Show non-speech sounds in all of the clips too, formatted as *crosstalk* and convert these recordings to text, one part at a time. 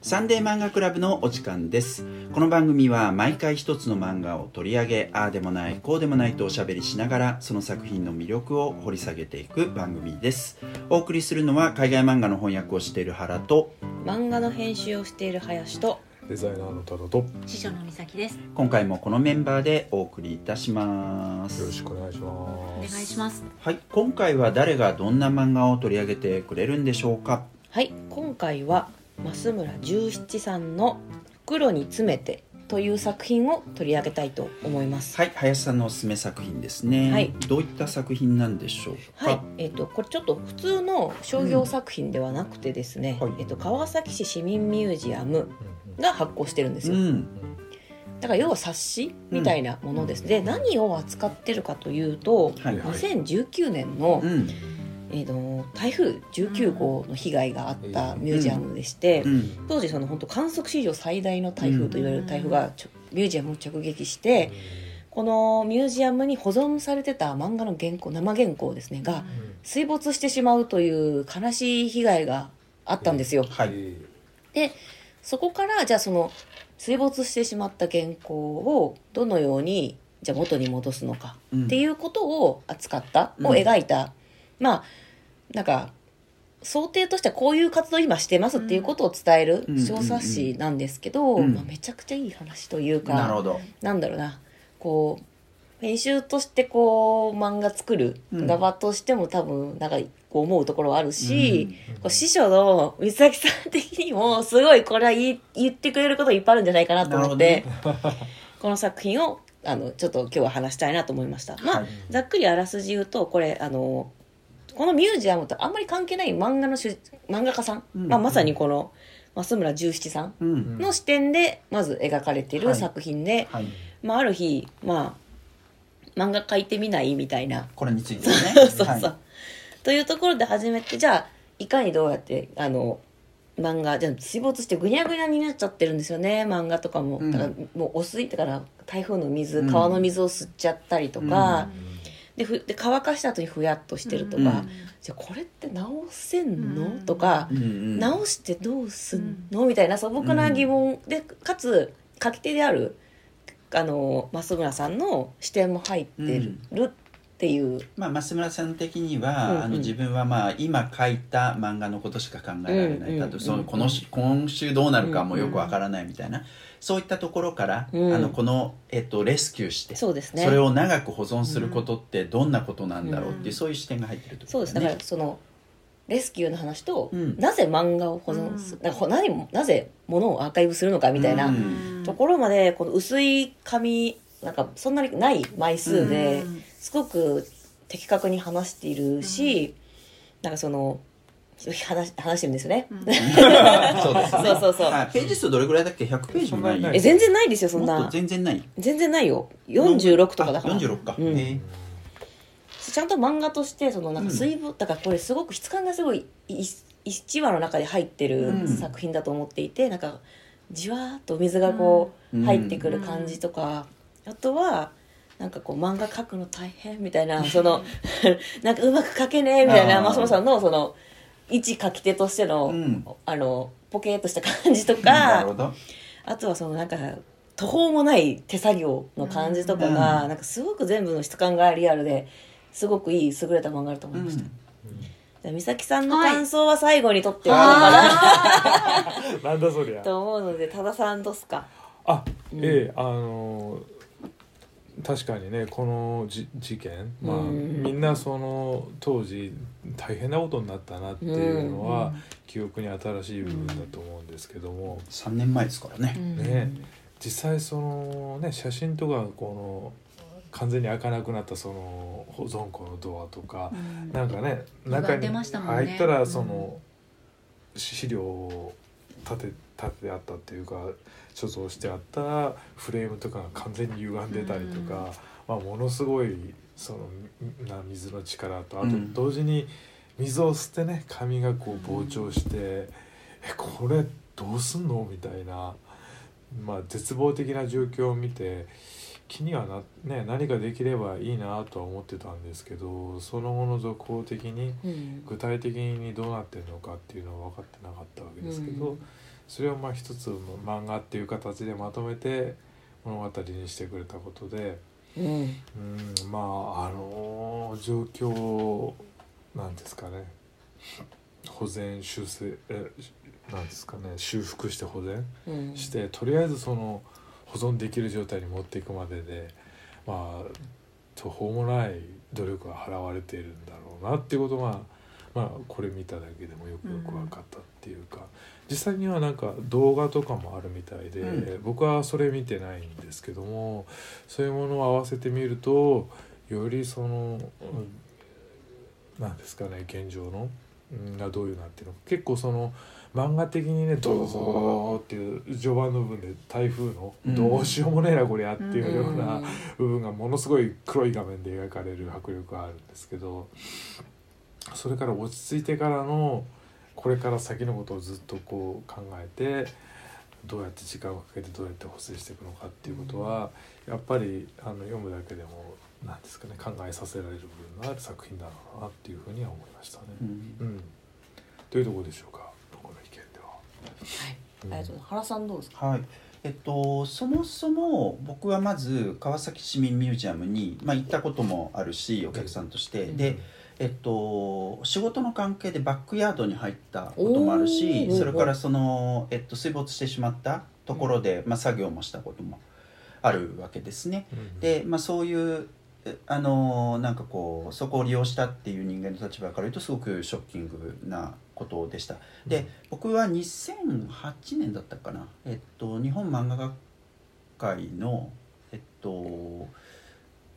サンデー漫画クラブのお時間です。この番組は毎回一つの漫画を取り上げああでもないこうでもないとおしゃべりしながらその作品の魅力を掘り下げていく番組です。お送りするのは海外漫画の翻訳をしている原と漫画の編集をしている林とデザイナーのタダとよ師匠の美咲です。今回もこのメンバーでお送りいたします。ろしくお願いします。お願いします。はい今回は誰がどんな漫画を取り上げてくれるんでしょうか？はい今回は増村十七さんの「袋に詰めて」という作品を取り上げたいと思います。はい林さんのおすすめ作品ですね、はい。どういった作品なんでしょうか？はい、えっ、とこれちょっと普通の商業作品ではなくてですね、はい。えっ、と川崎市市民ミュージアムが発行してるんですよ、うん。だから要は冊子みたいなものです、で何を扱ってるかというと、はいはい。2019年の、うんえー、と台風19号の被害があったミュージアムでして、うん。当時その本当観測史上最大の台風といわれる台風がちょミュージアムを直撃してこのミュージアムに保存されてた漫画の原稿生原稿ですねが水没してしまうという悲しい被害があったんですよ。はい。でそこからじゃあその水没してしまった原稿をどのようにじゃあ元に戻すのかうんっていうことを扱った、うん。を描いたまあなんか想定としてはこういう活動を今してますっていうことを伝えるうん。小冊子なんですけど、うん。まあ、めちゃくちゃいい話というかなるほど。なんだろうなこう編集としてこう漫画作るうん側としても多分なんかこう思うところはあるし、こう師匠の三崎さん的にもすごいこれは言ってくれることいっぱいあるんじゃないかなと思って、*laughs* この作品をあのちょっと今日は話したいなと思いました。まあ、はい。ざっくりあらすじ言うとこれあのこのミュージアムとあんまり関係ない漫画の主漫画家さん、うん。まあ、まさにこの増村十七さんうん。の視点でまず描かれているはい。作品で、はい。まあ、ある日、まあ、漫画描いてみないみたいな。これについてね。そうそう、はい。というところで始めてじゃあいかにどうやってあの漫画じゃあ水没してぐにゃぐにゃになっちゃってるんですよね。漫画とかも、うん。だからもう汚水だから台風の水うん。川の水を吸っちゃったりとか、でふで乾かした後にふやっとしてるとか、うんじゃあこれって直せんの、うん。とかう、んうん。直してどうすんの、みたいな素朴な疑問でかつ書き手であるあの増村さんの視点も入ってるっていう、まあ、増村さん的には、うんうん。あの自分はまあ今書いた漫画のことしか考えられない、うんうんあとそのこのし今週どうなるかもよくわからないみたいな、そういったところから、うん。あのこの、えっと、レスキューしてそうですね。それを長く保存することってどんなことなんだろうっていう、うん。そういう視点が入ってるってそうですだねからそのレスキューの話と、うん。なぜ漫画を保存する、なんかほ何もなぜ物をアーカイブするのかみたいなうん。ところまでこの薄い紙なんかそんなにない枚数でうん。すごく的確に話しているし、なんかその話話してるんですよね、うん。そうですね。そうそうそう。はい。ページ数どれぐらいだっけ？100ページもない。え全然ないですよそんな。全然ない。全然ないよ。46とかだから。あ46か、うん。へえ。ちゃんと漫画としてそのなんか水分、だからこれすごく質感がすごい1話の中で入ってるうん。作品だと思っていて、なんかじわーっとお水がこううん。入ってくる感じとか、あとはなんかこう漫画描くの大変みたいなその *laughs* なんかうまく描けねえみたいなあー。増村さんのその一書き手としての、うん。あのポケーっとした感じとなかるほど。あとはそのなんか途方もない手作業の感じとかが、うん。なんかすごく全部の質感がリアルですごくいい優れた漫画だと思いました、うん。じゃあ美咲さんの感想は最後にとってはどうかな、*laughs* なんだそりゃ。と思うので多田さんどうっすか？あうん。ええあの確かにねこのじ事件まあうん。みんなその当時大変なことになったなっていうのは記憶に新しい部分だと思うんですけども。3年前ですからね、ね。実際そのね写真とかこの完全に開かなくなったその保存庫のドアとかうん。なんかね中に入ったらその資料を立て立ててあったっていうか所蔵してあったフレームとかが完全に歪んでたりとか、まあ、ものすごいそのな水の力とあとうん。同時に水を吸ってね紙がこう膨張して、えこれどうすんのみたいな、まあ、絶望的な状況を見て気にはな、ね、何かできればいいなとは思ってたんですけどその後の続行的にうん。具体的にどうなってるのかっていうのは分かってなかったわけですけど、うんそれをまあ一つの漫画っていう形でまとめて物語にしてくれたことで、うん。うん、まああの状況なんですかね。保全修正えなんですかね。修復して保全うん。してとりあえずその保存できる状態に持っていくまででまあ途方もない努力が払われているんだろうなっていうことがまあこれ見ただけでもよくよく分かったっていうか、実際にはなんか動画とかもあるみたいで、う僕はそれ見てないんですけどもそういうものを合わせてみるとよりその、うんなんですかね現状の、うんがどういうなっていうの結構その漫画的にねドドドドっていう序盤の部分で台風のうん。どうしようもねえなこりゃっていうよううなん。部分がものすごい黒い画面で描かれる迫力があるんですけどそれから落ち着いてからのこれから先のことをずっとこう考えてどうやって時間をかけてどうやって補正していくのかっていうことはやっぱりあの読むだけでもなんですかね考えさせられる部分のある作品だろうなっていうふうには思いましたね。うん。うん、というところでしょうか僕の意見では。はい。うん。ありがとうございます。原さんどうですか？はい。えっと、そもそも僕はまず川崎市民ミュージアムに、まあ、行ったこともあるしお客さんとして、で、えっと、仕事の関係でバックヤードに入ったこともあるしそれからその、えっと、水没してしまったところで、まあ、作業もしたこともあるわけですね。うんで、まあ、そういうえあのなんかこうそこを利用したっていう人間の立場から言うとすごくショッキングなことでした。で、僕は2008年だったかな、えっと、日本漫画学会のえっと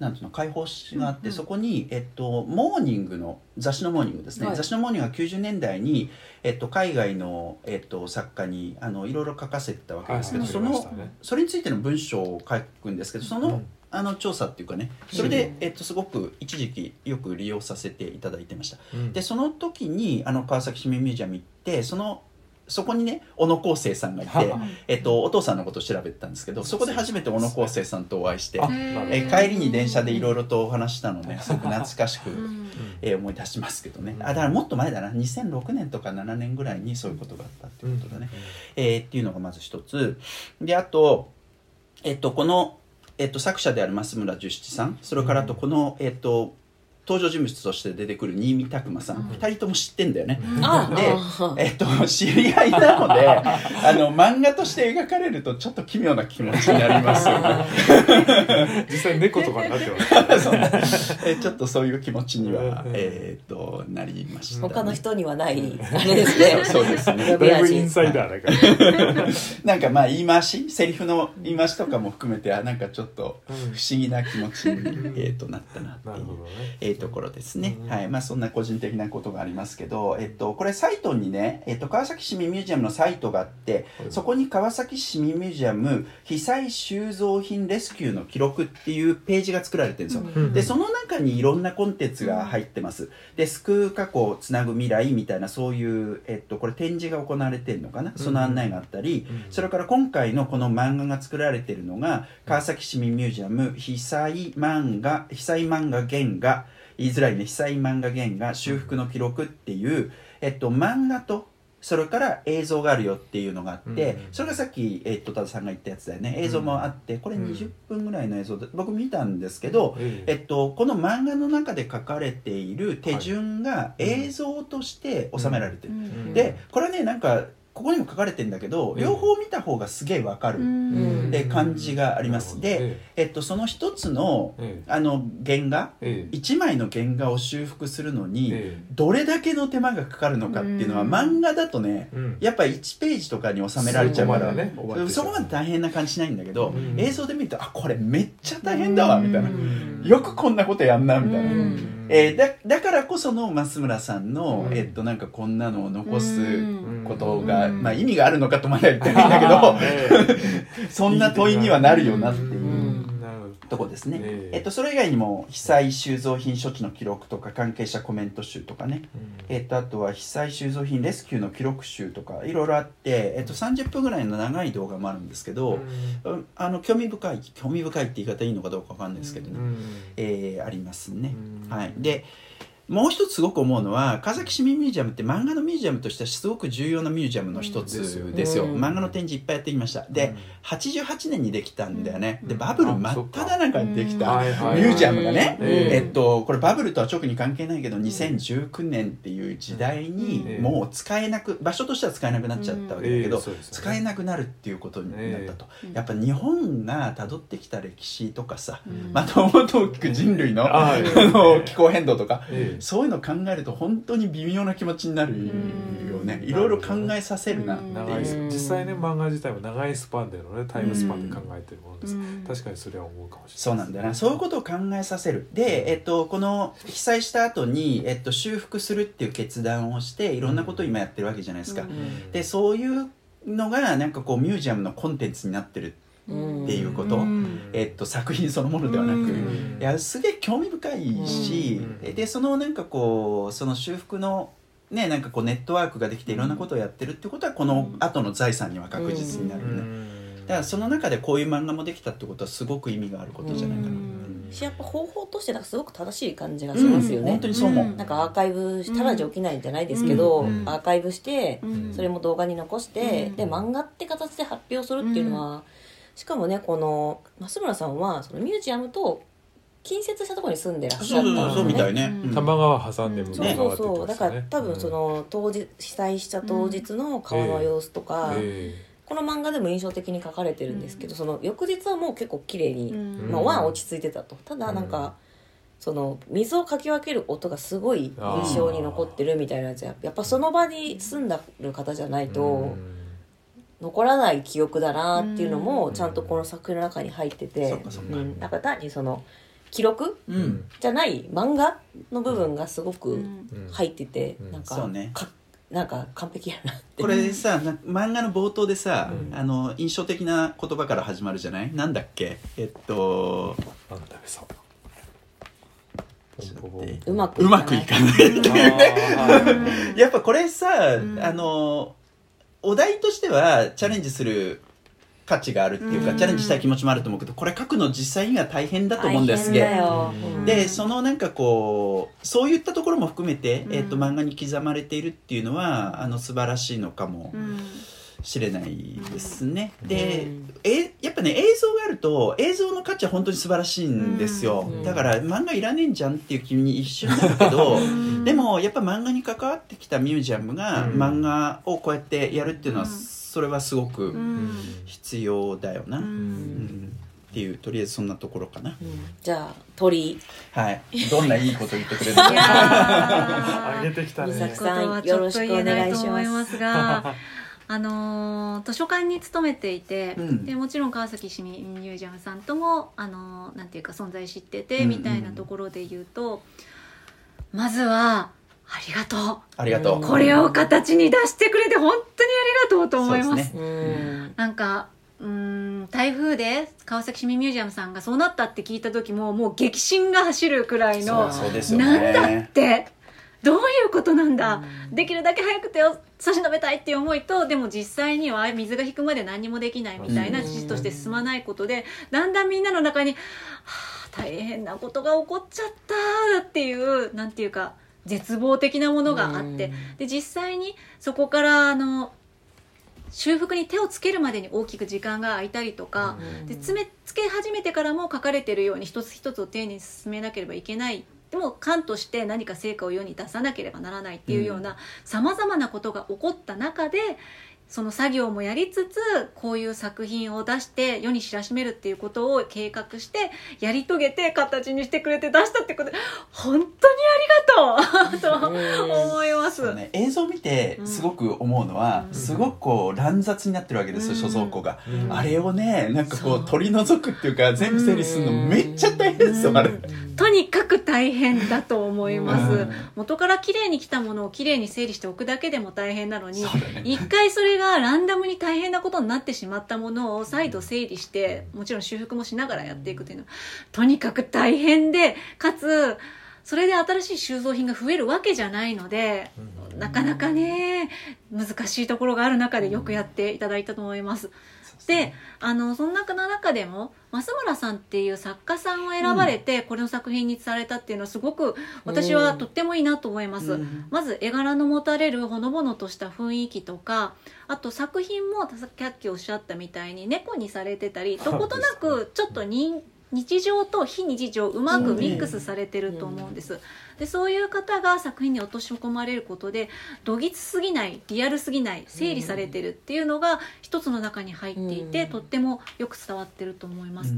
なんていうの開放誌があって、うんうん。そこに、えっと、モーニングの雑誌のモーニングですね、はい。雑誌のモーニングが90年代に、えっと、海外の、えっと、作家にあのいろいろ書かせてたわけですけど、はいそのね。それについての文章を書くんですけどその,、うんあの調査っていうかねそれで、うんえっと、すごく一時期よく利用させていただいてました。うん。でその時にあの川崎市民ミュージアム行ってそのそこにね小野康生さんがいては、えっと、お父さんのことを調べてたんですけどそこで初めて小野康生さんとお会いしてえ帰りに電車でいろいろとお話したのねすごく懐かしく、うん。えー思い出しますけどね。うん。あだからもっと前だな。2006年とか7年ぐらいにそういうことがあったっていうことだね、えーっていうのがまず一つ。であと、えっと、この、えっと、作者である増村十七さんそれからあとこの、えっと、登場人物として出てくる新見拓磨さん、うん。二人とも知ってんだよね、あであえっと、知り合いなので *laughs* あの漫画として描かれるとちょっと奇妙な気持ちになりますよね。*laughs* 実際猫とかになってます。*laughs* えちょっとそういう気持ちには、うん。えーっとなりました、ね、他の人にはない。あれですね。そうですね。だいぶインサイダーだから。なんかまあ言い回し？セリフの言い回しとかも含めてあなんかちょっとうん不思議な気持ちに、えー、となったなっていう。なるほどね。えーところですね、うん。はい。まあそんな個人的なことがありますけど、えっと、これサイトにね、えっと、川崎市民ミュージアムのサイトがあってはい。そこに川崎市民ミュージアム被災収蔵品レスキューの記録っていうページが作られてるんですよ、うんでその中にいろんなコンテンツが入ってます、で救う過去つなぐ未来みたいなそういう、えっと、これ展示が行われてるのかな、その案内があったり、うん。それから今回のこの漫画が作られてるのが川崎市民ミュージアム被災漫画被災漫画原画言いづらいね被災漫画原画修復の記録っていう、えっと、漫画とそれから映像があるよっていうのがあって、うん。それがさっき、えっと、多田さんが言ったやつだよね。映像もあってこれうん。20分ぐらいの映像で僕見たんですけど、ええ。っと、この漫画の中で書かれている手順が映像として収められてる、ん。でこれはねなんかここにも書かれてるんだけど、うん。両方見た方がすげえわかる、ん。で感じがありますなるほどで、えっと、その一つのえあの原画ええ。1枚の原画を修復するのに、えどれだけの手間がかかるのかっていうのは、うん。漫画だとねえうん。やっぱ1ページとかに収められちゃうからそこまではねそこまで大変な感じしないんだけど、うん。映像で見るとあこれめっちゃ大変だわみたいな、うんよくこんなことやんなみたいな、うん。えーだだからこその増村さんの、うん。えっとなんかこんなのを残すうん。ことが、うん。まあ、意味があるのかとまでは言ってないんだけどえ *laughs* そんな問いにはなるよなってとこですね、ええ。えっと、それ以外にも被災収蔵品処置の記録とか関係者コメント集とかね、えっと、あとは被災収蔵品レスキューの記録集とかいろいろあって、えっと、30分ぐらいの長い動画もあるんですけど、うん。あの興味深い興味深いって言い方いいのかどうかわかんないですけどね、うん。えーありますね。うん。はい、でもう一つすごく思うのは川崎市民ミュージアムって漫画のミュージアムとしてはすごく重要なミュージアムの一つうんですよ、うん。漫画の展示いっぱいやってきました。で、うん。88年にできたんだよね、うん。でバブル真っ只中にできたはいミュージアムがね、うん。えっと、これバブルとは直に関係ないけど2019年っていう時代にうん。もう使えなく場所としては使えなくなっちゃったわけだけど、ね。使えなくなるっていうことになったと、えやっぱ日本が辿ってきた歴史とかさ、うん。またもっと大きく人類の,、ああの気候変動とか、ええそういうのを考えると本当に微妙な気持ちになるよね、うん。いろいろ考えさせるなっていう、長い実際ね漫画自体も長いスパンでのねタイムスパンで考えてるものです、うん。確かにそれは思うかもしれないそうなんだよな。そういうことを考えさせる。で、えっと、この被災した後に、えっと、修復するっていう決断をしていろんなことを今やってるわけじゃないですか、うん。でそういうのがなんかこうミュージアムのコンテンツになってるうんっていうこと、うん。えっと、作品そのものではなく、うん。いやすげえ興味深いし、うん。でそのなんかこうその修復のねなんかこうネットワークができていろんなことをやってるってことはこの後の財産には確実になるよね、だからその中でこういう漫画もできたってことはすごく意味があることじゃないかな、う。ん。しやっぱ方法としてなんかすごく正しい感じがしますようん。ね、本当にそう思う、うん。なんかアーカイブしたらじゃ起きないんじゃないですけど、うん。アーカイブして、うん。それも動画に残して、うん。で漫画って形で発表するっていうのは、しかもねこの増村さんはそのミュージアムと近接したところに住んでらっしゃったそうそうそうみたいね、うん。うん。多摩川挟んで向そうこう側ってそうそうだから多分その当日被災した当日の川の様子とか、えこの漫画でも印象的に書かれてるんですけど、その翌日はもう結構綺麗に、うん。まあ、落ち着いてたと。ただなんか、その水をかき分ける音がすごい印象に残ってるみたいなやつややっぱその場に住んだる方じゃないえと残らない記憶だなっていうのうん。もちゃんとこの作品の中に入ってて。そっかそっか。うん。なんか単にその記録うん。じゃない漫画の部分がすごくうん。入っててうん。なんかそうね。かなんか完璧やなって。これさな漫画の冒頭でさ、うん。あの印象的な言葉から始まるじゃない？なんだっけ？えっとなんだべさ。うまくうまくいかないっていうね。*laughs* やっぱこれさ、ん。あのお題としてはチャレンジする価値があるっていうか、うん。チャレンジしたい気持ちもあると思うけどこれ書くの実際には大変だと思うんですげでそのなんかこうそういったところも含めて、うんえっと漫画に刻まれているっていうのはあの素晴らしいのかも。うんしれないですね、うん。で、うんえやっぱね映像があると映像の価値は本当に素晴らしいんですよ、うん。だから漫画いらねえんじゃんっていう気に一瞬なるけどん。*laughs* でもやっぱ漫画に関わってきたミュージアムがうん。漫画をこうやってやるっていうのは、うん。それはすごうくん。必要だよな、ううん。んっていうとりあえずそんなところかな。うん。じゃあ鳥。はい。どんないいこと言ってくれるか上げてきたね。美咲ことはちょっと言えないと思いますがあのー図書館に勤めていて、うん。でもちろん川崎市民ミュージアムさんとも、あのーなんていうか存在知ってて、うん。みたいなところで言うとまずはありがとありがとう、これを形に出してくれて本当にありがとうと思います。すね。うん。なんかうーん台風で川崎市民ミュージアムさんがそうなったって聞いた時ももう激震が走るくらいのそうそうですよなんだっねてどういうことなんだ、うん。できるだけ早く手を差し伸べたいっていう思いとでも実際には水が引くまで何にもできないみたいなうん。事実として進まないことでだんだんみんなの中に、はあ、大変なことが起こっちゃったっていうなんていうか絶望的なものがあって、うん。で実際にそこからあの修復に手をつけるまでに大きく時間が空いたりとか、うん。で詰めつけ始めてからも書かれてるように一つ一つを丁寧に進めなければいけないでも官として何か成果を世に出さなければならないっていうようなさまざまなことが起こった中でその作業もやりつつこういう作品を出して世に知らしめるっていうことを計画してやり遂げて形にしてくれて出したってことで本当にありがとう。*laughs* と思います。ね、映像を見てすごく思うのは、うん。すごくこう乱雑になってるわけですよ、うん。所蔵庫が、うん。あれをねなんかこそう。う取り除くっていうか全部整理するのめっちゃ大変ですよ、うん。あれ、とにかく大変だと思います、うん。元から綺麗に来たものを綺麗に整理しておくだけでも大変なのに一回それがランダムに大変なことになってしまったものを再度整理してもちろん修復もしながらやっていくというのはとにかく大変でかつそれで新しい収蔵品が増えるわけじゃないのでうんなかなかね難しいところがある中でよくやっていただいたと思います。であのその中の中でも増村さんっていう作家さんを選ばれてこれの作品にされたっていうのはすごく私はとってもいいなと思います。うんまず絵柄の持たれるほのぼのとした雰囲気とかあと作品もさっきおっしゃったみたいに猫にされてたりどことなくちょっと人日常と非日常うまくミックスされてると思うんです。でそういう方が作品に落とし込まれることでどぎつすぎないリアルすぎない整理されてるっていうのが一つの中に入っていて、うんとってもよく伝わってると思います。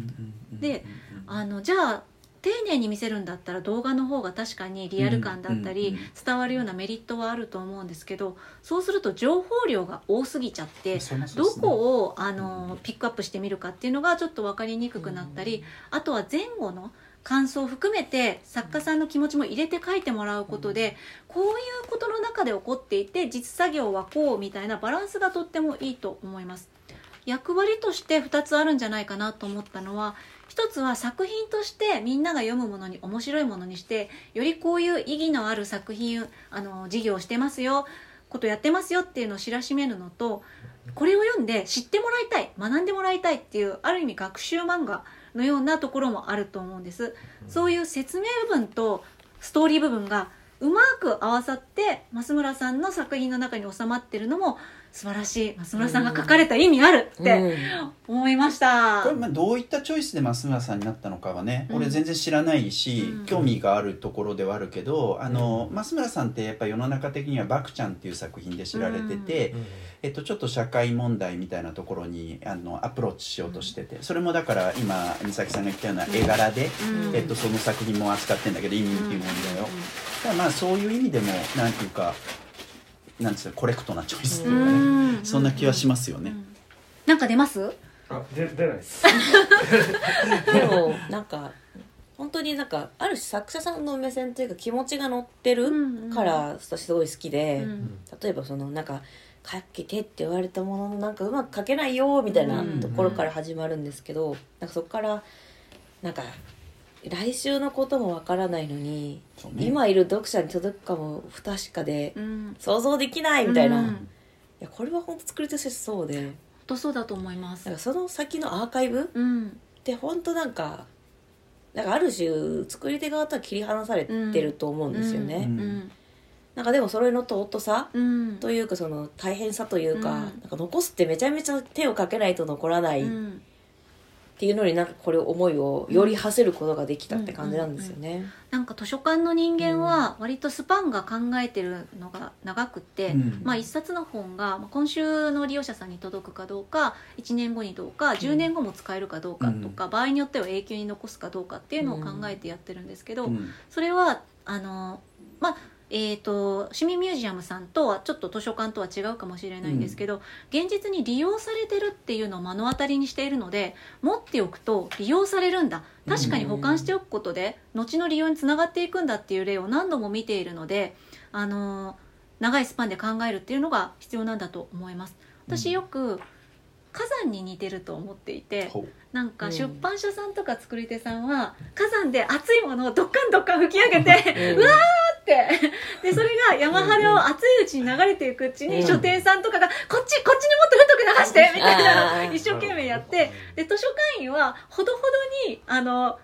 であのじゃあ丁寧に見せるんだったら動画の方が確かにリアル感だったり、伝わるようなメリットはあると思うんですけどそうすると情報量が多すぎちゃってどこをあのピックアップしてみるかっていうのがちょっと分かりにくくなったり、あとは前後の感想を含めて作家さんの気持ちも入れて書いてもらうことで、こういうことの中で起こっていて実作業はこうみたいなバランスがとってもいいと思います。役割として2つあるんじゃないかなと思ったのは一つは作品としてみんなが読むものに面白いものにしてよりこういう意義のある作品あの事業をしてますよことやってますよっていうのを知らしめるのとこれを読んで知ってもらいたい学んでもらいたいっていうある意味学習漫画のようなところもあると思うんです。そういう説明部分とストーリー部分がうまく合わさって増村さんの作品の中に収まってるのも素晴らしい。増村さんが書かれた意味あるって思いました、これまあどういったチョイスで増村さんになったのかはね、うん。俺全然知らないし、うん。興味があるところではあるけどあの、増村さんってやっぱ世の中的には「バクちゃん」っていう作品で知られてて、うん。えっと、ちょっと社会問題みたいなところにあのアプローチしようとしててそれもだから今美咲さんが言ったような絵柄で、うん。えっと、その作品も扱ってんだけど意味っていう問題を、だからまあそういう意味でもなんていうかなんつうのコレクトなチョイスっていうかね、うん。そんな気はしますよね。うん。なんか出ます？あで出ないです。*laughs* でもなんか本当になんかある種作者さんの目線というか気持ちが乗ってるから私すごい好きで、うん。例えばそのなんか「書けて」って言われたもののなんかうまく書けないよみたいなうん。ところから始まるんですけど、なんかそこからなんか来週のこともわからないのに、ね。今いる読者に届くかも不確かでうん。想像できないみたいな、いうん。やこれは本当作り手としてそうで。本当そうだと思います。なんかその先のアーカイブっうん。て本当なんかなんかある種作り手側とは切り離されてると思うんですよね、うん。うん。なんかでもそれの尊さうん。というかその大変さというか,、うん。なんか残すってめちゃめちゃ手をかけないと残らないっうんていうのになんかこれ思いをより馳せることができたって感じなんですよね。なんか図書館の人間は割とスパンが考えてるのが長くって、うん。まあ、一冊の本がまあ今週の利用者さんに届くかどうか1年後にどうか10年後も使えるかどうかとか、場合によっては永久に残すかどうかっていうのを考えてやってるんですけど、うん。それはあのまあえー、と市民ミュージアムさんとはちょっと図書館とは違うかもしれないんですけど、現実に利用されてるっていうのを目の当たりにしているので持っておくと利用されるんだ。確かに保管しておくことで後の利用につながっていくんだっていう例を何度も見ているので、あの長いスパンで考えるっていうのが必要なんだと思います。私よく火山に似てると思っていて、なんかうん。出版社さんとか作り手さんは火山で熱いものをどっかんどっかん吹き上げて、うん。うわーって。でそれが山肌を熱いうちに流れていくうちに、うん。書店さんとかがこっちこっちにもっと太く流してみたいなのを一生懸命やって。で図書館員はほどほどにあの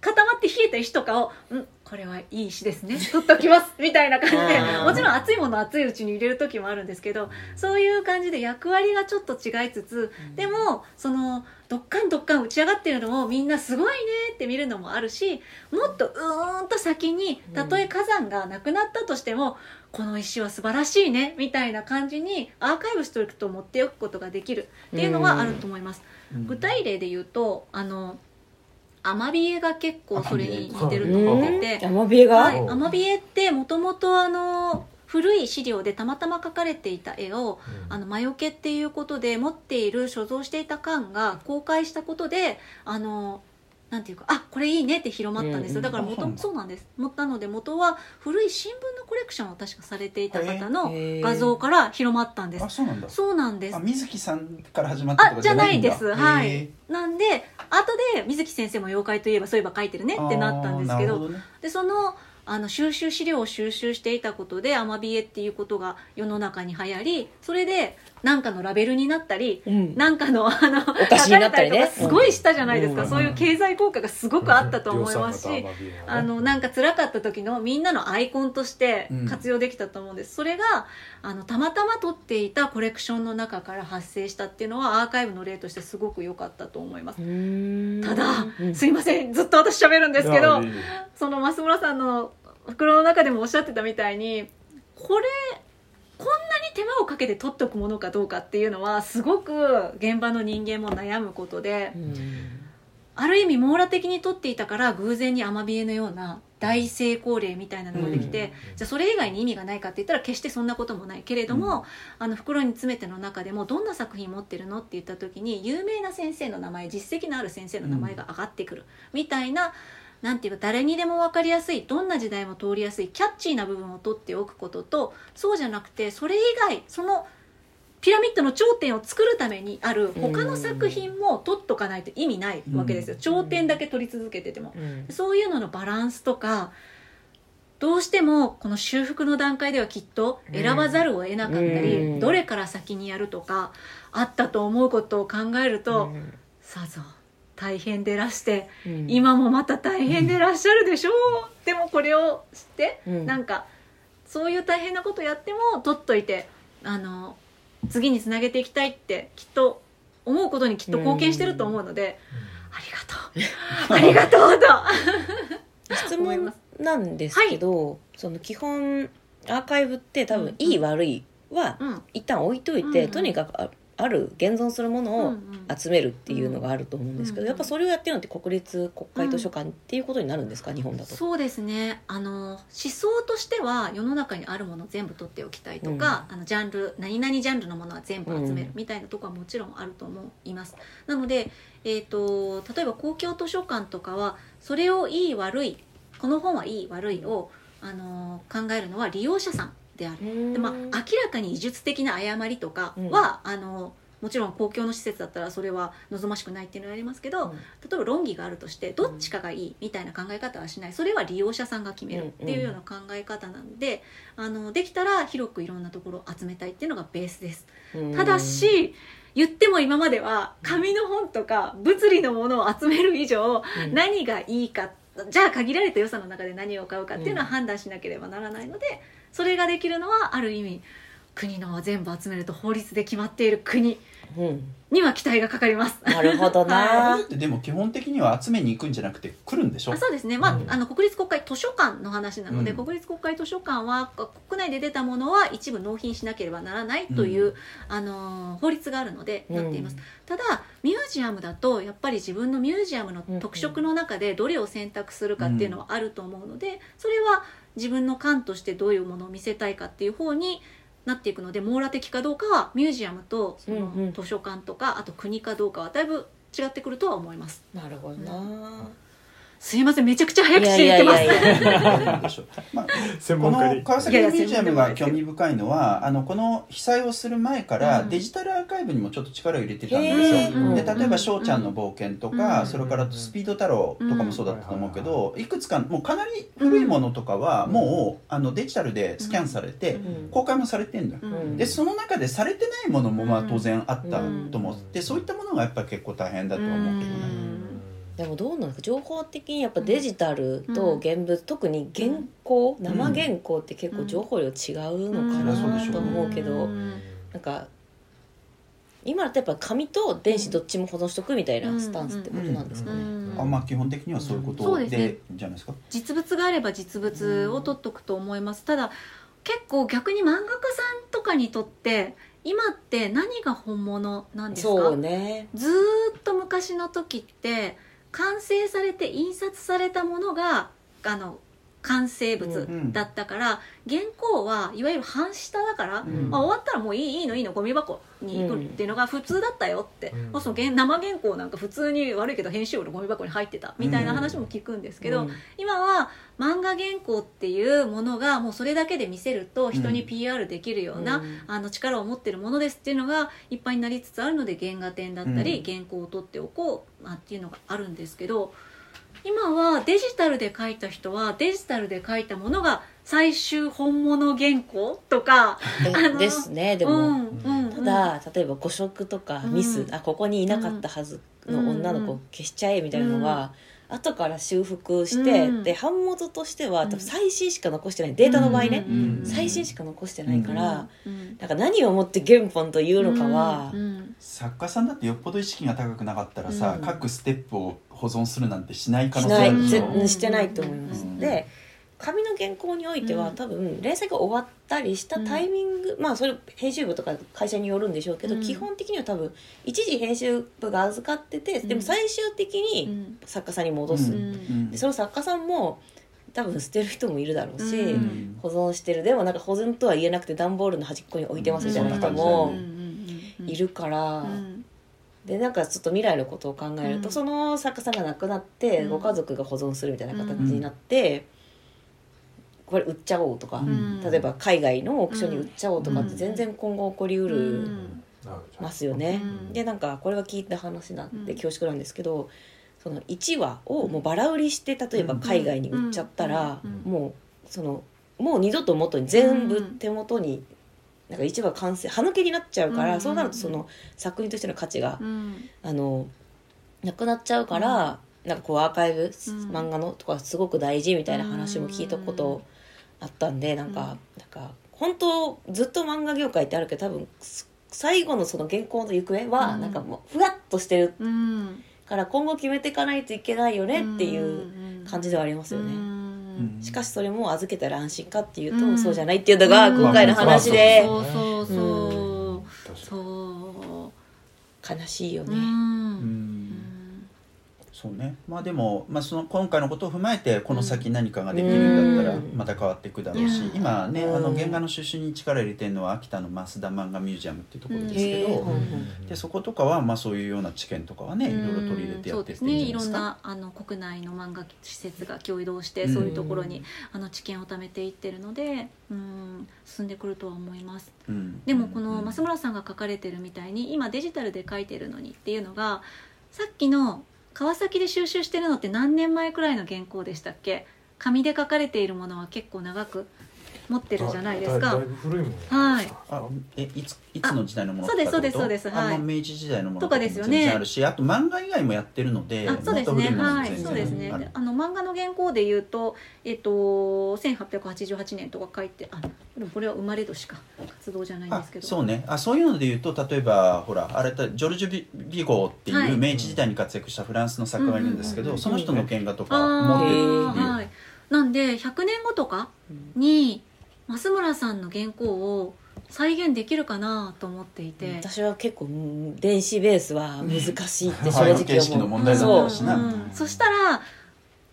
固まって冷えた石とかを「うんこれはいい石ですね。取っときます」みたいな感じで。もちろん熱いものを熱いうちに入れる時もあるんですけどそういう感じで役割がちょっと違いつつでもそのどっかんどっかん打ち上がってるのをみんなすごいねって見るのもあるしもっとうーんと先にたとえ火山がなくなったとしても、この石は素晴らしいねみたいな感じにアーカイブしておくと持っておくことができるっていうのはあると思います。うん。具体例で言うとあのアマビエが結構それに似てると思ってて。アマビエ。が、はい、アマビエってもともとあの古い資料でたまたま描かれていた絵をあの魔除けっていうことで持っている所蔵していた館が公開したことであのなんていうかあこれいいねって広まったんですよ、うんだから元あそうなんだ。そうなんです。持ったので元は古い新聞のコレクションを確かされていた方の画像から広まったんです。あそうなんだ。そうなんです。あ水木さんから始まったとじゃないです。はへい。なんで後で水木先生も妖怪といえばそういえば書いてるねってなったんですけどね。でそのあの収集資料を収集していたことでアマビエっていうことが世の中に流行りそれで何かのラベルになったりうん。なんかのあの菓子になったりすごいしたじゃないですか、うん。そういう経済効果がすごくあったと思いますし、量産型アマビエはねあのなんか辛かった時のみんなのアイコンとして活用できたと思うんです、それがあのたまたま取っていたコレクションの中から発生したっていうのはアーカイブの例としてすごく良かったと思います、ただ、うん。すいません。ずっと私喋るんですけどその増村さんの袋の中でもおっしゃってたみたいにこれこんなに手間をかけて取っておくものかどうかっていうのはすごく現場の人間も悩むことでうんある意味網羅的に取っていたから偶然にアマビエのような大成功例みたいなのができて、じゃあそれ以外に意味がないかって言ったら決してそんなこともないけれども、あの袋に詰めての中でもどんな作品持ってるのって言った時に有名な先生の名前実績のある先生の名前が上がってくるみたいな。なんていうか誰にでも分かりやすいどんな時代も通りやすいキャッチーな部分を取っておくこととそうじゃなくてそれ以外そのピラミッドの頂点を作るためにある他の作品も取っとかないと意味ないわけですよ、うん。頂点だけ取り続けてても、うん。そういうののバランスとかどうしてもこの修復の段階ではきっと選ばざるを得なかったり、うん。どれから先にやるとかあったと思うことを考えると、さぞ大変でらして、うん。今もまた大変でらっしゃるでしょう、でもこれを知って、うん。なんかそういう大変なことやっても取っといてあの次につなげていきたいってきっと思うことにきっと貢献してると思うので、ありがとう。*laughs* ありがとうと。*laughs* 質問なんですけど、その基本アーカイブって多うん分いい悪いはうん。一旦置いといて、うんとにかくあある現存するものをうんうん。集めるっていうのがあると思うんですけど、うんやっぱそれをやってるのって国立国会図書館っていうことになるんですか、日本だと。そうですね。あの思想としては世の中にあるものを全部取っておきたいとか、あのジャンル何々ジャンルのものは全部集めるうんみたいなところはもちろんあると思います。なので、えー、と例えば公共図書館とかはそれをいい悪いこの本はいい悪いをあの考えるのは利用者さんである。でまあ、明らかに技術的な誤りとかは、あのもちろん公共の施設だったらそれは望ましくないっていうのはありますけど、うん。例えば論議があるとしてどっちかがいいみたいな考え方はしない。それは利用者さんが決めるっていうような考え方なんで、あのできたら広くいろんなところを集めたいっていうのがベースです。うん。ただし言っても今までは紙の本とか物理のものを集める以上、うん。何がいいかじゃあ限られた予算の中で何を買うかっていうのは判断しなければならないのでそれができるのはある意味国の全部集めると法律で決まっている国うん。には期待がかかります。なるほどな、*laughs* あれってでも基本的には集めに行くんじゃなくて来るんでしょ？あそうですね、まあうん。あの国立国会図書館の話なので、うん。国立国会図書館は国内で出たものは一部納品しなければならないという、うん。あのー法律があるのでなっています、うんただミュージアムだとやっぱり自分のミュージアムの特色の中でどれを選択するかっていうのはあると思うのでそれは自分の館としてどういうものを見せたいかっていう方になっていくので網羅的かどうかはミュージアムとそのうんうん。図書館とかあと国かどうかはだいぶ違ってくるとは思います。なるほどな、すいませんめちゃくちゃ早口で言ってますいやいやいやいや。でしょまあ専この川崎ミュージアムが興味深いのはあのこの被災をする前からうん。デジタルアーカイブにもちょっと力を入れてたんですへよーで例えば「翔ちゃんの冒険」とか、うん。それから「スピード太郎」とかもそうだったと思うけど、いくつかもうかなり古いものとかはもうあのデジタルでスキャンされてうん。公開もされてんだよ、うん。でその中でされてないものもまあ当然あったと思う、うん。でそういったものがやっぱり結構大変だとは思うけどね、うんでもどうなんですか？情報的にやっぱデジタルと現物、特に原稿、ん。生原稿って結構情報量違うのかなと思うけど、うんなんか今だとやっぱ紙と電子どっちも保存しとくみたいなスタンスってことなんですかね、うん。あまあ基本的にはそういうことでね。じゃないですか？実物があれば実物を取っとくと思います、ただ結構逆に漫画家さんとかにとって今って何が本物なんですか？そうね。ずーっと昔の時って完成されて印刷されたものがあの完成物うんだったから、原稿はいわゆる半下だから、うん。まあ、終わったらもういいいいのいいのゴミ箱に行くっていうのが普通だったよって、うん。まあ、その原生原稿なんか普通に悪いけど編集部のゴミ箱に入ってたみたいな話も聞くんですけど、うん。今は漫画原稿っていうものがもうそれだけで見せると人にうん PR できるような、うん。あの力を持ってるものですっていうのがいっぱいになりつつあるので原画展だったり、うん。原稿を取っておこうあっていうのがあるんですけど今はデジタルで書いた人はデジタルで書いたものが最終本物原稿とかですねでも、うんうんうん。ただ例えば誤植とかミス、うんあここにいなかったはずの女の子を消しちゃえみたいなのが、後から修復して、うん。で版元としてはうん。多分最新しか残してない。データの場合ね、うん。最新しか残してないから、うん。なんか何をもって原本というのかは、作家さんだってよっぽど意識が高くなかったらさ、うん各ステップを保存するなんてしない可能性あるでししてないと思います、うん。で紙の原稿においては、うん。多分連載が終わったりしたタイミング、まあそれ編集部とか会社によるんでしょうけど、うん。基本的には多分一時編集部が預かってて、うん。でも最終的うにん。作家さんに戻す、うん。うん。でその作家さんも多分捨てる人もいるだろうし、うん。保存してる。でもなんか保存とは言えなくて段ボールの端っこに置いてますみたいな人もうん。うんうんいるから、うんでなんかちょっと未来のことを考えると、うん。その作家さんが亡くなって、うん。ご家族が保存するみたいな形になって、これ売っちゃおうとか、うん。例えば海外のオークションに売っちゃおうとかってうん。全然今後起こりうるうん。ますよね。うん。でなんかこれは聞いた話なんでうん。恐縮なんですけど、その1話をもうバラ売りして例えば海外に売っちゃったら、うん。うん。もうそのもう二度と元に全部手元に。なんか1話完成歯抜けになっちゃうから、うんそうなるとその作品としての価値がうん。あのなくなっちゃうから、なんかこうアーカイブ、ん。漫画のとかすごく大事みたいな話も聞いたことあったんで、なんか、うん。なんか本当ずっと漫画業界ってあるけど多分す最後のその原稿の行方は、うん。なんかもうふわっとしてるうん。から今後決めていかないといけないよねっていう感じではありますよね。うん。しかしそれも預けたら安心かっていうと、うん。そうじゃないっていうのがうん。今回の話で。そうそうそうそう。悲しいよね。うんうんそうね。まあでも、まあ、その今回のことを踏まえてこの先何かができるんだったらうん。また変わっていくだろうし、うん今ね、うん。あの原画の収集に力入れてるのは秋田の増田漫画ミュージアムっていうところですけど、へー。にでそことかはまあそういうような知見とかはねいろいろ取り入れてやっていってですねいろんいいんじゃないですか。なあの国内の漫画施設が共同してうん。そういうところにあの知見を貯めていってるのでうん進んでくるとは思います。うん。でもこの増村さんが書かれてるみたいに今デジタルで書いてるのにっていうのがさっきの川崎で収集してるのって何年前くらいの原稿でしたっけ？紙で書かれているものは結構長く持ってるじゃないですか。はい。あえいついつの時代のものあそうですそうですそうです。はい。明治時代のものとかですよね。あるしあと漫画以外もやってるのであそうですね。はい。そうですね。あの漫画の原稿で言うとえっと1888年とか書いてあでもこれは生まれ年か。活動じゃないんであすけど。そうね。あそういうので言うと例えばほらあれだジョルジュビ・ビゴーってはい。いう明治時代に活躍したフランスの作家がいるんですけど、その人の原画とかはい。なんで100年後とかに増村さんの原稿を再現できるかなと思っていて、私は結構うん電子ベースは難しいって正直思う。問題だそう。ろう。ん。そしたら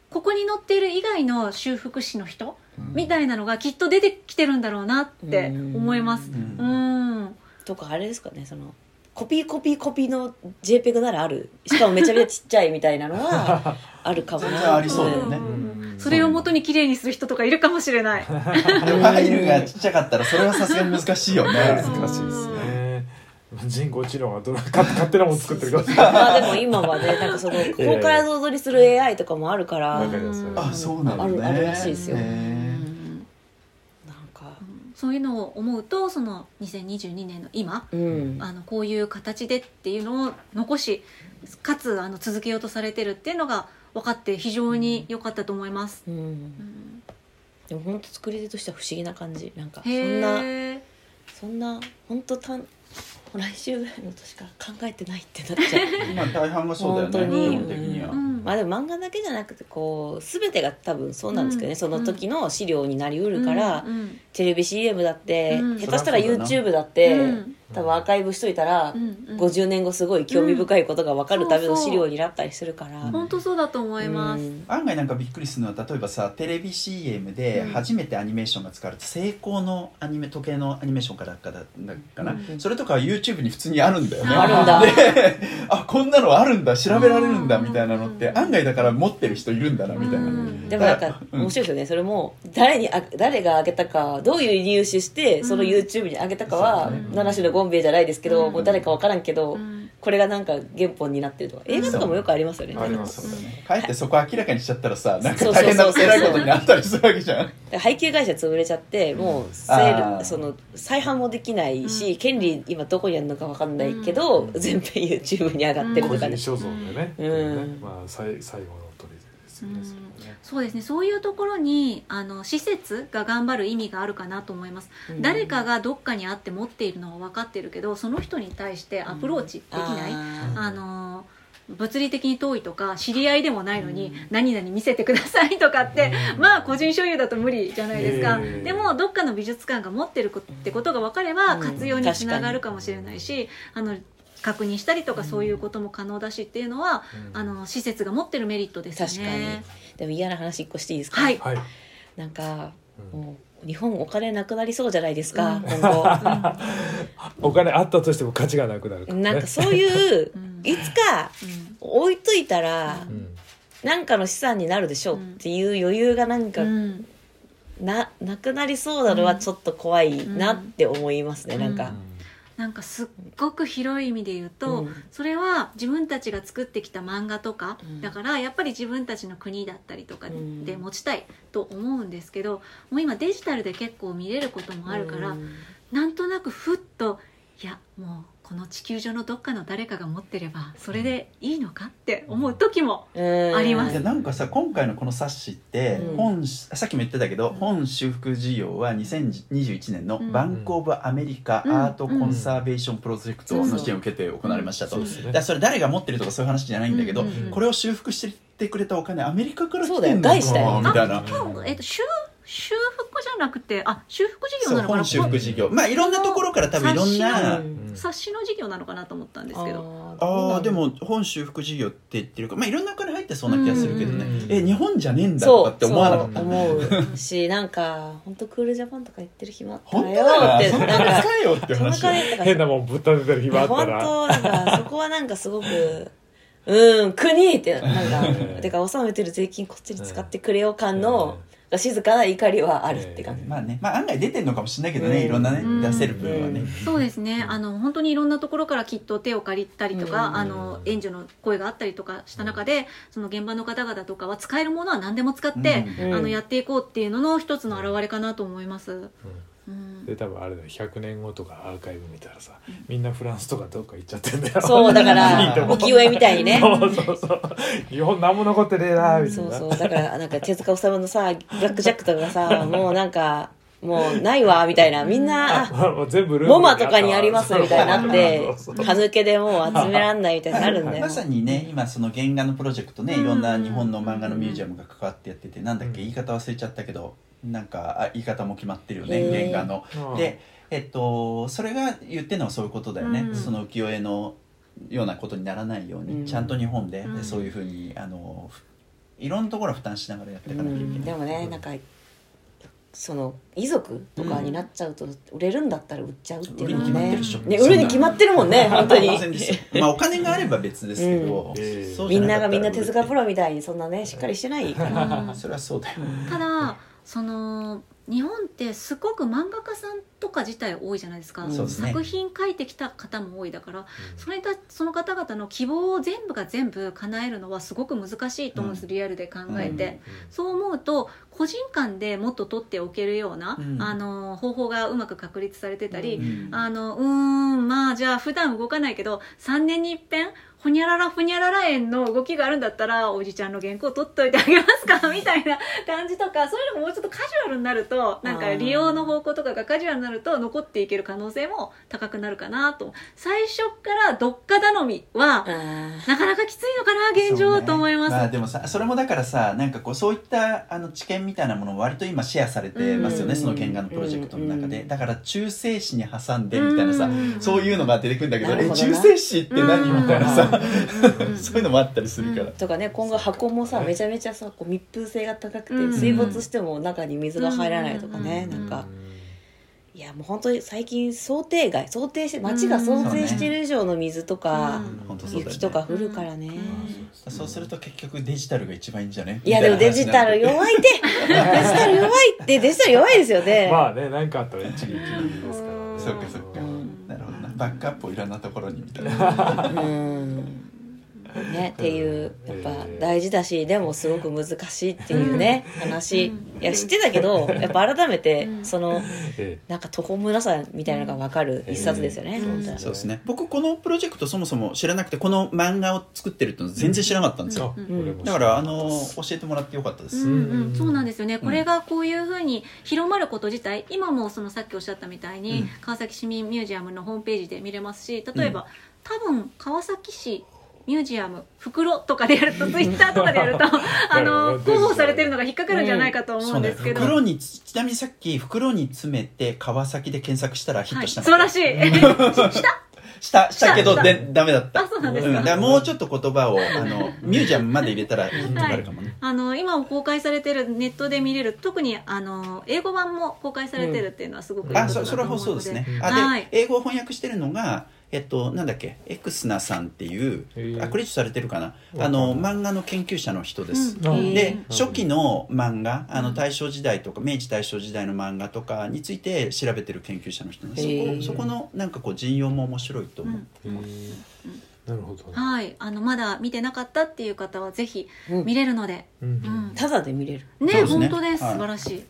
ここに載っている以外の修復師の人みたいなのがきっと出てきてるんだろうなって思います。うん。うん。とかあれですかねそのコピーコピーコピーの JPEG ならある。しかもめちゃめちゃちっちゃいみたいなのは *laughs* あるかもな。ありそうだよね。うん。それを元に綺麗にする人とかいるかもしれない。ファイルがちっちゃかったらそれはさすがに難しいよね。難しいですね。人工知能がどれ勝勝手なもの作ってるかもしれない *laughs* まあでも今はねなんかその *laughs* 公開像撮りする AI とかもあるから。あそうなのね。あるあるらしいですよ。へうー。んそういうのを思うとその2022年の今うん。あのこういう形でっていうのを残しかつあの続けようとされてるっていうのが分かって非常に良かったと思います。うん。うん。でも本当作り手としては不思議な感じ。なんかそへんなーそんな本当たん来週ぐらいの年から考えてないってなっちゃう。*laughs* まあ大半がそうだよね本当に。基本的には、うんまあでも漫画だけじゃなくてこう全てが多分そうなんですけどね、うん。その時の資料になりうるから、うん。うん。テレビ CM だって、うん。下手したらそりゃそうだな。YouTube だって、うん多分アーカイブしといたら、うんうん。50年後すごい興味深いことが分かるための資料になったりするから、本当そうだと思います。うん。案外なんかびっくりするのは例えばさテレビ CM でうん。初めてアニメーションが使われた成功のアニメ時計のアニメーションかなんかだだかな、うん。それとかは YouTube に普通にあるんだよね。あるんだ。であこんなのあるんだ調べられるんだうん。みたいなのってうん案外だから持ってる人いるんだなみたいな、うん。でもなんかうん。面白いですよね。それも誰にあ誰が上げたかどういう理由視してそのうん。YouTube に上げたかはそう7種のゴンベイじゃないですけど、うん。もう誰かわからんけど、うん。これがなんか原本になってるとか映画とかもよくありますよね、ありますかえってそこ明らかにしちゃったらさなんか大変な偉いことになったりするわけじゃん。で配給会社潰れちゃってもうセあー。ールその再販もできないし、うん。権利今どこにあるのかわかんないけど、うん。全編 YouTube に上がってる個とかね、人所蔵でね,、うん。まあ、最最後の取りですよね、うん。そうですね。そういうところにあの施設が頑張る意味があるかなと思います、うん。誰かがどっかにあって持っているのは分かってるけどその人に対してアプローチできない、あの物理的に遠いとか知り合いでもないのに何々見せてくださいとかってうん。まあ個人所有だと無理じゃないですか、ええでもどっかの美術館が持ってるこってことが分かればうん。活用につながるかもしれないし、あの確認したりとかそういうことも可能だしっていうのは、うん。あの施設が持ってるメリットですよ確かにね。でも嫌な話一個していいですか、はい。はい、なんかうん。もう日本お金なくなりそうじゃないですか、うん。今 *laughs* お金あったとしても価値がなくなるか後らね。なんかそういううん。いつかうん。置いといたらうん。なんかの資産になるでしょうっていう余裕がなんかうん。ななくなりそうなのはちょっと怖いなって思いますね、うん。なんか、なんかすっごく広い意味で言うと、うん。それは自分たちが作ってきた漫画とか、うん。だからやっぱり自分たちの国だったりとかうん。で持ちたいと思うんですけどもう今デジタルで結構見れることもあるから、うん。なんとなくふっといやもうこの地球上のどっかの誰かが持ってればそれでいいのかって思う時もうん。あります。でなんかさ今回のこの冊子って、うん。本さっきも言ってたけど、本修復事業は2021年のうんバンク・オブ・アメリカうん。アート・コンサーベーション・プロジェクトの支援を受けて行われましたと、だそれ誰が持ってるとかそういう話じゃないんだけど、うん。うん。これを修復してくれたお金アメリカから来てんのかみたいな修復じゃなくてあ修復事業なのかな？本修復事業。まあいろんなところから多分いろんな。うん。冊子の事業なのかなと思ったんですけど。あーああでも本修復事業って言ってるか。らまあいろんなお金入ってそうな気がするけどね、うん。え日本じゃねえんだとかって思わなかった？思うしなんか本当クールジャパンとか言ってる暇あった本当よだよってなんか金使えよって話変なもんぶっ立ててる暇あった本ら当なんかそこはなんかすごくうん国ってなんかてか納めてる税金こっちに使ってくれよ感の静かな怒りはあるって感じ、まあね、まあ案外出てんのかもしれないけどね、うん。いろんなね、うん。出せる分はね。そうですね。あの本当にいろんなところからきっと手を借りたりとか、うん。あの援助の声があったりとかした中でその現場の方々とかは使えるものは何でも使って、うん。あのやっていこうっていうのの一つの表れかなと思います。うん。で多分あれだよ。100年後とかアーカイブ見たらさみんなフランスとかどっか行っちゃってんだよ。そうだから浮世絵みたいにね。そうそうそう。日本何も残ってねえなみたいな。そうそう。だからなんか手塚治虫のさブラック・ジャックとかがさもうなんかもうないわみたいな。みんなあもう全部ルームモマとかにありますみたいになって歯抜けでもう集めらんないみたいになるんだよ。まさにね、今その原画のプロジェクトね、いろんな日本の漫画のミュージアムが関わってやってて、なんだっけ、言い方忘れちゃったけど、なんか、あ言い方も決まってるよね、原画の。うん。で、えっと、それが言ってるのはそういうことだよね。うん。その浮世絵のようなことにならないように、うん。ちゃんと日本で、うん。そういうふうに、あの、ふいろんなところを負担しながらやっていかなきゃいけない。でもねなんかその遺族とかになっちゃうと売れるんだったら売っちゃうっていうのは売るに決まってねるでしょ。ね売るに決まってるもんね *laughs* 本当に。まあお金があれば別ですけど、みんながみんな手塚プロみたいにそんなねしっかりしてないから。うんそれはそうだよ、ただその日本ってすごく漫画家さんとか自体多いじゃないですか、作品書いてきた方も多いだからそれだその方々の希望を全部が全部叶えるのはすごく難しいと思うんです、うリアルで考えて、うん。そう思うと個人間でもっと取っておけるような、うん。あの方法がうまく確立されてたり、うん。あのうーんまあじゃあ普段動かないけど3年に一遍ほにゃららふにゃらら園の動きがあるんだったらおじちゃんの原稿取っといてあげますかみたいな感じとかそういうのももうちょっとカジュアルになるとなんか利用の方向とかがカジュアルになると残っていける可能性も高くなるかなと。最初からどっか頼みはあなかなかきついのかな現状、と思います、まあでもさそれもだからさなんかこうそういったあの知見みたいなものも割と今シェアされてますよね、うんその原画のプロジェクトの中で、うんだから中性子に挟んでみたいなさ、うんそういうのが出てくるんだけどどな。中性子って何、うんみたいなさ、うんそういうのもあったりするから、うんとかね今後箱もさめちゃめちゃさこう密封性が高くてうん。水没しても中に水が入らないとかねうん。なんかいやもう本当に最近想定外想定して街が想定してる以上の水とか雪とか降るからね。そうすると結局デジタルが一番いいんじゃねい？やでもデジタルよ *laughs* 弱いって。デジタル弱いってデジタル弱いですよね。*laughs* まあね何かあったら一撃ですからね。そっかそっか、うん。なるほどな。バックアップをいろんなところにみたいな。うんね、っていうやっぱえー。大事だしでもすごく難しいっていうね話。うん。いや知ってたけどやっぱ改めてうん。そのえなんか途方もなさみたいなのが分かる一冊ですよね、そうですね。僕このプロジェクトそもそも知らなくてこの漫画を作ってるっての全然知らなかったんですよ、だからあの教えてもらってよかったです、うんうん。うん、そうなんですよね、これがこういうふうに広まること自体今もそのさっきおっしゃったみたいに、うん。川崎市民ミュージアムのホームページで見れますし例えば、多分川崎市ミュージアム袋とかでやるとツイッターとかでやると *laughs* あのうん広報されてるのが引っかかるんじゃないかと思うんですけど、袋にちなみにさっき袋に詰めて川崎で検索したらヒッはい、トしたの。素晴らしい。*laughs* した？した？した。けどでダメだった。あそうなんですか。だからもうちょっと言葉をあの *laughs* ミュージアムまで入れたらヒットがあるかもね、あの今も公開されてるネットで見れる。特にあの英語版も公開されてるっていうのはすごくいいことだとあそそれは思うのでそうですね、うん。あで、はい。英語を翻訳してるのがえっとなんだっけ？エクスナさんっていうへー。アクリルトされてるかな？あの漫画の研究者の人です、あうん。でうん。初期の漫画あのうん大正時代とか明治大正時代の漫画とかについて調べてる研究者の人なんでそこそこのなんかこう陣容も面白いと思う、うん。えー。なるほどねはい、あのまだ見てなかったっていう方はぜひうん。見れるので、うんうんただで見れる。ねね。本当です、はい。素晴らしい。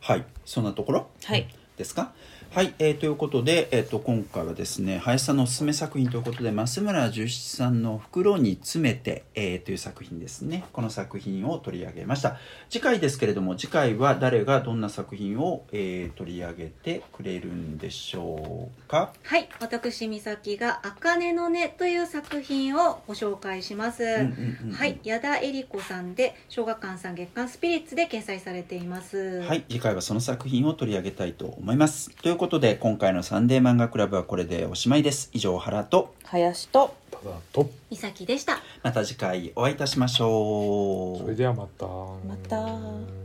はい。そんなところ？はい。ですか？はい、えーということで、えー、と今回はですね林さんのおすすめ作品ということで増村十七さんの「袋に詰めて」えーという作品ですね。この作品を取り上げました。次回ですけれども次回は誰がどんな作品を、えー取り上げてくれるんでしょうか？はい私美咲が「茜の音」という作品をご紹介します、はい矢田恵里子さんで小学館さん月刊スピリッツで掲載されています。はい、次回はその作品を取り上げたいと思います。ということで、今回のサンデー漫画クラブはこれでおしまいです。以上、原と、林とただと美咲でしたまた次回お会いいたしましょう。それではまたまた